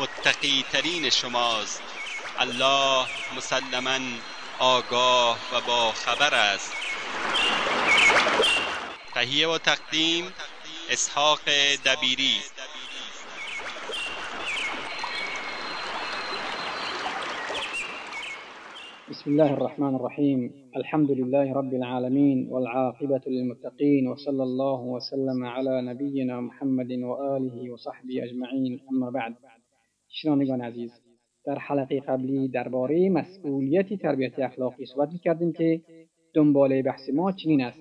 متقی ترین شماست. الله مسلما آگاه و با خبر است. تهیه و تقدیم اسحاق دبیری. بسم الله الرحمن الرحيم الحمد لله رب العالمين والعاقبة للمتقين وصلى الله وسلم على نبينا محمد وآله وصحبه أجمعين أما بعد شنوندگان عزیز در حلقه قبلی درباره مسئولیت تربیت اخلاقی صحبت می‌کردیم که دنباله بحث ما چنین است.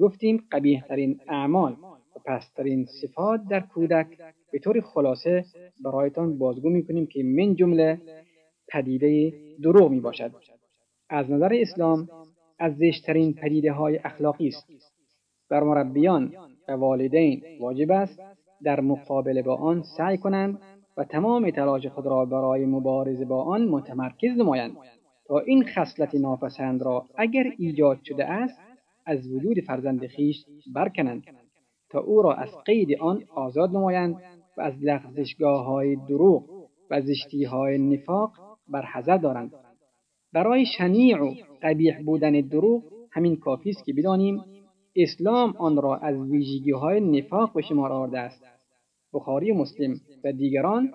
گفتیم قبیه ترین اعمال و پسترین صفات در کودک به طور خلاصه برایتان بازگو می‌کنیم که من جمله پدیده دروغ می باشد از نظر اسلام از زشترین پدیده های اخلاقی است. بر مربیان و والدین واجب است در مقابله با آن سعی کنند و تمام تلاش خود را برای مبارزه با آن متمرکز نمایند تا این خصلت ناپسند را اگر ایجاد شده است از وجود فرزند خیش برکنند تا او را از قید آن آزاد نمایند و از لغزشگاه های دروغ و زشتی های نفاق برحذر دارند. برای شنیع و قبیح بودن دروغ همین کافی است که بدانیم اسلام آن را از ویژگی های نفاق به شمار آورده است. بخاری و مسلم و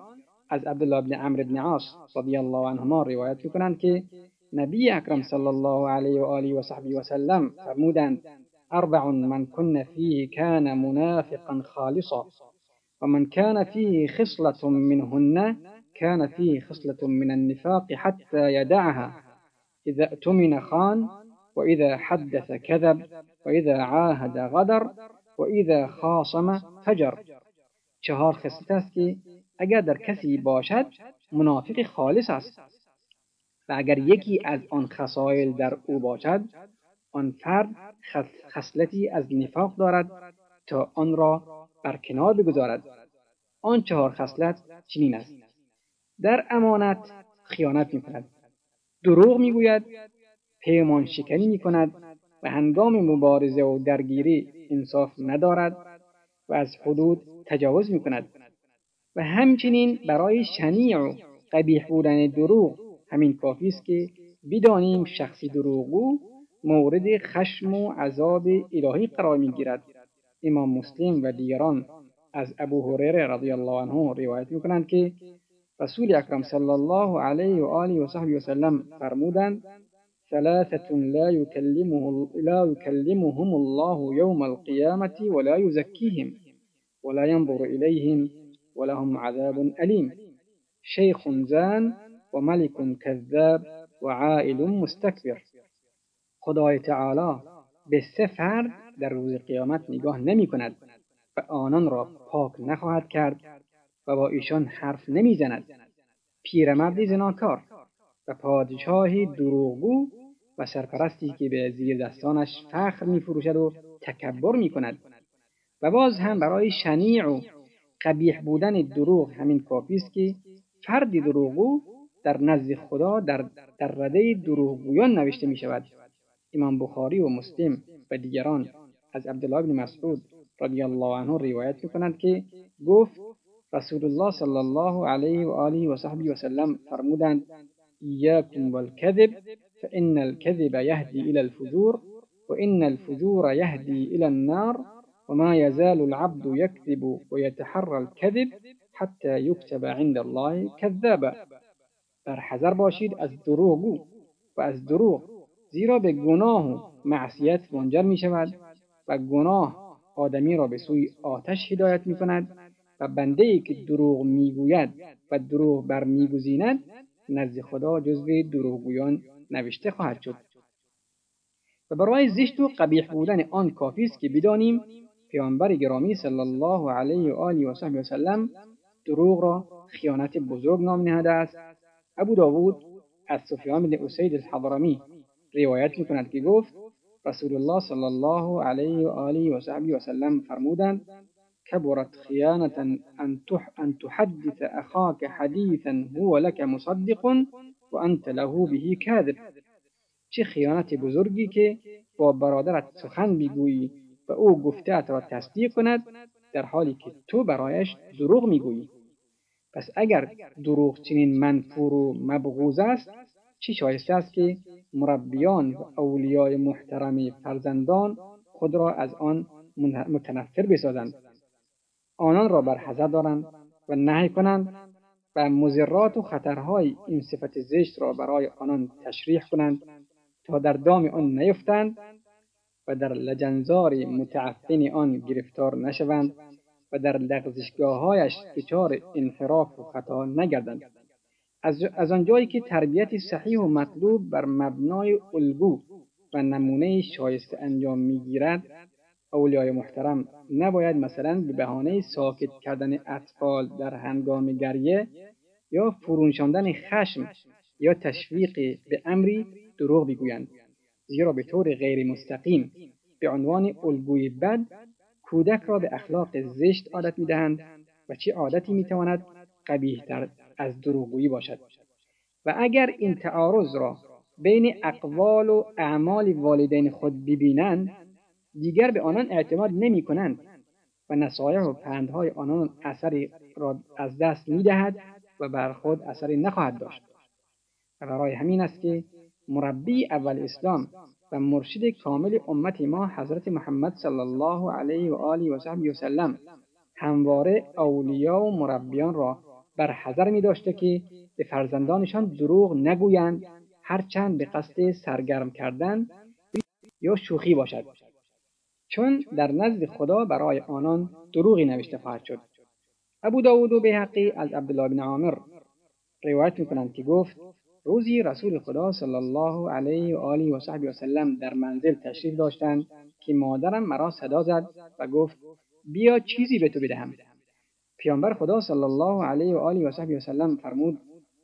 از عبدالله بن عمرو بن عاص رضی الله عنهما روایت میکنند که نبی اکرم صلی الله علیه و آله و صحبه و سلم فرمودند أربع من كن فيه كان منافقا خالصا ومن كان فيه خصلة منهن كان فيه خصلة من النفاق حتى يدعها إذا اؤتمن خان وإذا حدث كذب وإذا عاهد غدر وإذا خاصم فجر چهار خصلت است که اگر در کسی باشد منافق خالص است. و اگر یکی از آن خصایل در او باشد آن فرد خصلتی از نفاق دارد تا آن را بر کنار بگذارد. آن چهار خصلت چنین است در امانت خیانت می دروغ می‌گوید پیمان شکنی می کند و هنگام مبارزه و درگیری انصاف ندارد. و از حدود تجاوز می کند و همچنین برای شنیع و قبیح بودن دروغ همین کافی است که بدانیم شخصی دروغگو مورد خشم و عذاب الهی قرار می‌گیرد. امام مسلم و دیگران از ابو هریره رضی الله عنه روایت می‌کنند که رسول اکرم صلی الله علیه و آله و صحبه وسلم فرمودند ثلاثة لا يكلمه لا يكلمهم الله يوم القيامة ولا يزكيهم ولا ينظر إليهم ولهم عذاب أليم. شيخ زان وملك كذاب وعائل مستكبر. خدای تعالی به سه فرد در روز قیامت نگاه نمی کند و آنان را پاک نخواهد کرد و با ایشان حرف نمی‌زند پیرمردی زناکار و پادشاهی دروغگو و سرپرستی که به زیر دستانش فخر میفروشد و تکبر می‌کند. و باز هم برای شنیع و قبیح بودن دروغ همین کافی است که فردی دروغگو در نزد خدا در, در رده دروغگویان نوشته می شود امام بخاری و مسلم و دیگران از عبدالله بن مسعود رضی الله عنه روایت می‌کنند که گفت رسول الله صلی الله علیه و آله و صحبه و سلم فرمودند ایاکم والکذب فإن الكذب يهدي إلى الفجور وإن الفجور يهدي إلى النار وما يزال العبد يكذب ويتحرى الكذب حتى يكتب عند الله كذابا. بر حذر باشید از دروغ و از دروغ زیرا به گناه و معصیت منجر می شود و گناه آدمی را به سوی آتش هدایت می کند و بنده ای که دروغ می‌گوید و دروغ بر میگزیند نزد خدا جزو دروغگویان نوشته خواهد شد. و برای زشت و قبیح بودن آن کافی است که بدانیم پیامبر گرامی صلی الله علیه و آله و صحبه وسلم دروغ را خیانت بزرگ نام نهاده است. ابو داود از سفیان بن اسید الحضرمی روایت می‌کند که گفت رسول الله صلی الله علیه و آله و صحبه وسلم فرمودند كبرت خيانة أن تحدث أخاك حديثا هو لك مصدق وأنت له به كاذب. چه خیانت بزرگی که با برادرت سخن بگویی و او گفتهات را تصدیق کند در حالی که تو برایش دروغ می‌گویی. پس اگر دروغ چنین منفور و مبغوز است چه شایسته است که مربیان و اولیای محترم فرزندان خود را از آن متنفر بسازند؟ آنان را بر دارند و نهی کنند و مزرات و خطرهای این صفت زشت را برای آنان تشریح کنند تا در دام آن نیفتند و در لجنزار متعفن آن گرفتار نشوند و در لغزشگاههایش دچار انحراف و خطا نگردند. از, از آنجایی که تربیت صحیح و مطلوب بر مبنای الگو و نمونه شایسته انجام می‌گیرد اولیای محترم نباید مثلا به بهانه ساکت کردن اطفال در هنگام گریه یا فرونشاندن خشم یا تشویق به امری دروغ بگویند. زیرا به طور غیر مستقیم به عنوان الگوی بد کودک را به اخلاق زشت عادت می‌دهند و چه عادتی می‌تواند قبیحتر از دروغگویی باشد. و اگر این تعارض را بین اقوال و اعمال والدین خود ببینند دیگر به آنان اعتماد نمی کنند و نصایح و پندهای آنان اثری را از دست می دهد و بر خود اثری نخواهد داشت. و برای همین است که مربی اول اسلام و مرشد کامل امت ما حضرت محمد صلی الله علیه و آله و صحبه وسلم همواره اولیا و مربیان را بر حذر می داشته که به فرزندانشان دروغ نگویند هرچند به قصد سرگرم کردن یا شوخی باشد. چون در نزد خدا برای آنان دروغی نوشته خواهد شد. ابو داود و بحقی از عبدالله بن عامر روایت می‌کنند که گفت روزی رسول خدا صلی الله علیه و آله و صحبی وسلم در منزل تشریف داشتند که مادرم مرا صدا زد و گفت بیا چیزی به تو بدهم. پیامبر خدا صلی الله علیه و آله و صحبی وسلم فرمود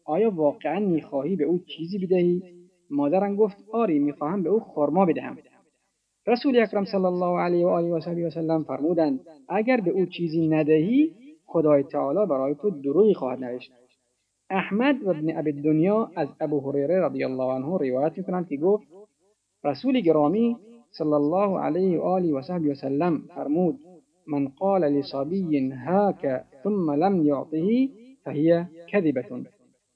آیا واقعا می‌خواهی به او چیزی بدهی؟ مادرم گفت آری می‌خواهم به او خرما بدهم. رسول اکرم صلی الله علیه و آله و صحبی وسلم فرمودند اگر به او چیزی ندهی خدای تعالی برای تو دروغی خواهد نوشت. احمد و ابن ابی دنیا از ابو هریره رضی الله عنه روایت می‌کنند که گفت رسول گرامی صلی الله علیه و آله و صحبی وسلم فرمود من قال لصبی هاک ثم لم یعطه فهی کذبه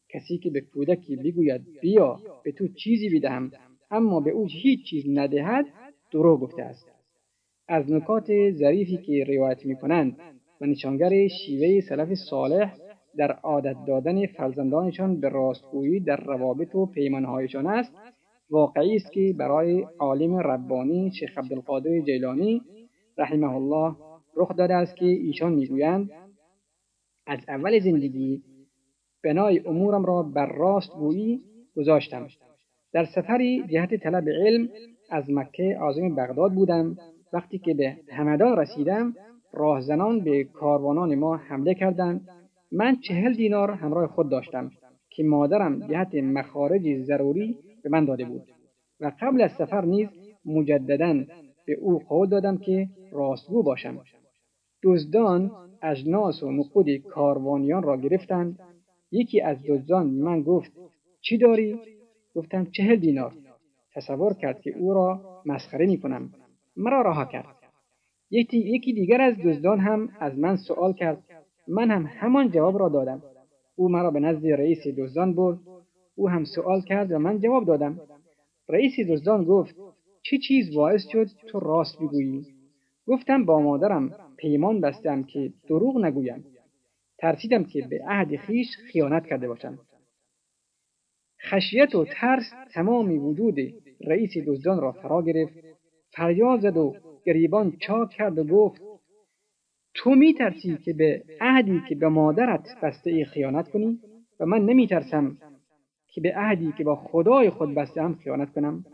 کسی که به کودکی بگوید بیا به تو چیزی بدهم اما به او هیچ چیز ندهد دروغ گفته است. از نکات ظریفی که روایت می کنند و نشانگر شیوه سلف صالح در عادت دادن فرزندانشان به راستگویی در روابط و پیمانهایشان است واقعی است که برای عالم ربانی شیخ عبدالقادر جیلانی رحمه الله رخ داده است که ایشان می‌گویند از اول زندگی بنای امورم را بر راستگویی گذاشتم. در سفری جهت طلب علم از مکه عازم بغداد بودم. وقتی که به همدان رسیدم راهزنان به کاروانان ما حمله کردند. من چهل دینار همراه خود داشتم که مادرم جهت مخارج ضروری به من داده بود. و قبل از سفر نیز مجددا به او قول دادم که راستگو باشم. دزدان اجناس و نقود کاروانیان را گرفتند. یکی از دزدان من گفت چی داری؟ گفتم چهل دینار. تصور کرد که او را مسخره می کنم مرا رها کرد. یکی, دیگر از دزدان هم از من سوال کرد. من هم همان جواب را دادم. او مرا به نزد رئیس دزدان برد. او هم سوال کرد و من جواب دادم. رئیس دزدان گفت چه چیز باعث شد تو راست بگویی؟ گفتم با مادرم پیمان بستم که دروغ نگویم. ترسیدم که به عهد خیش خیانت کرده باشم. خشیت و ترس تمامی وجود رئیس دزدان را فرا گرفت. فریاد زد و گریبان چاک کرد و گفت تو میترسی که به عهدی که به مادرت بسته ای خیانت کنی؟ و من نمیترسم که به عهدی که با خدای خود بسته هم خیانت کنم.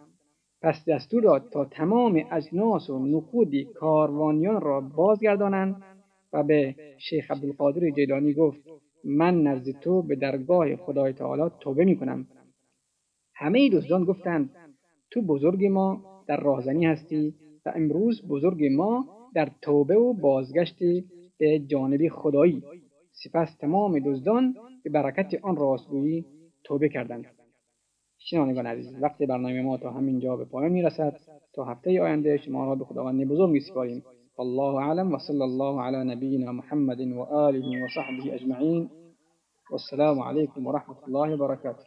پس دستور داد تا تمام اجناس و نقود کاروانیان را بازگردانند و به شیخ عبدالقادر جیلانی گفت من نزد تو به درگاه خدای تعالی توبه می کنم همه دزدان گفتند تو بزرگ ما در راهزنی هستی و امروز بزرگ ما در توبه و بازگشت به جانب خدایی. سپس تمام دزدان به برکت آن راستگویی توبه کردند. شنوندگان عزیز وقت برنامه ما تا همین جا به پایان می‌رسد. تا هفته آینده شما را به خداوند بزرگ میسپاریم. والله اعلم وصلى الله على نبينا محمد وآله وصحبه أجمعين والسلام عليكم ورحمة الله وبركاته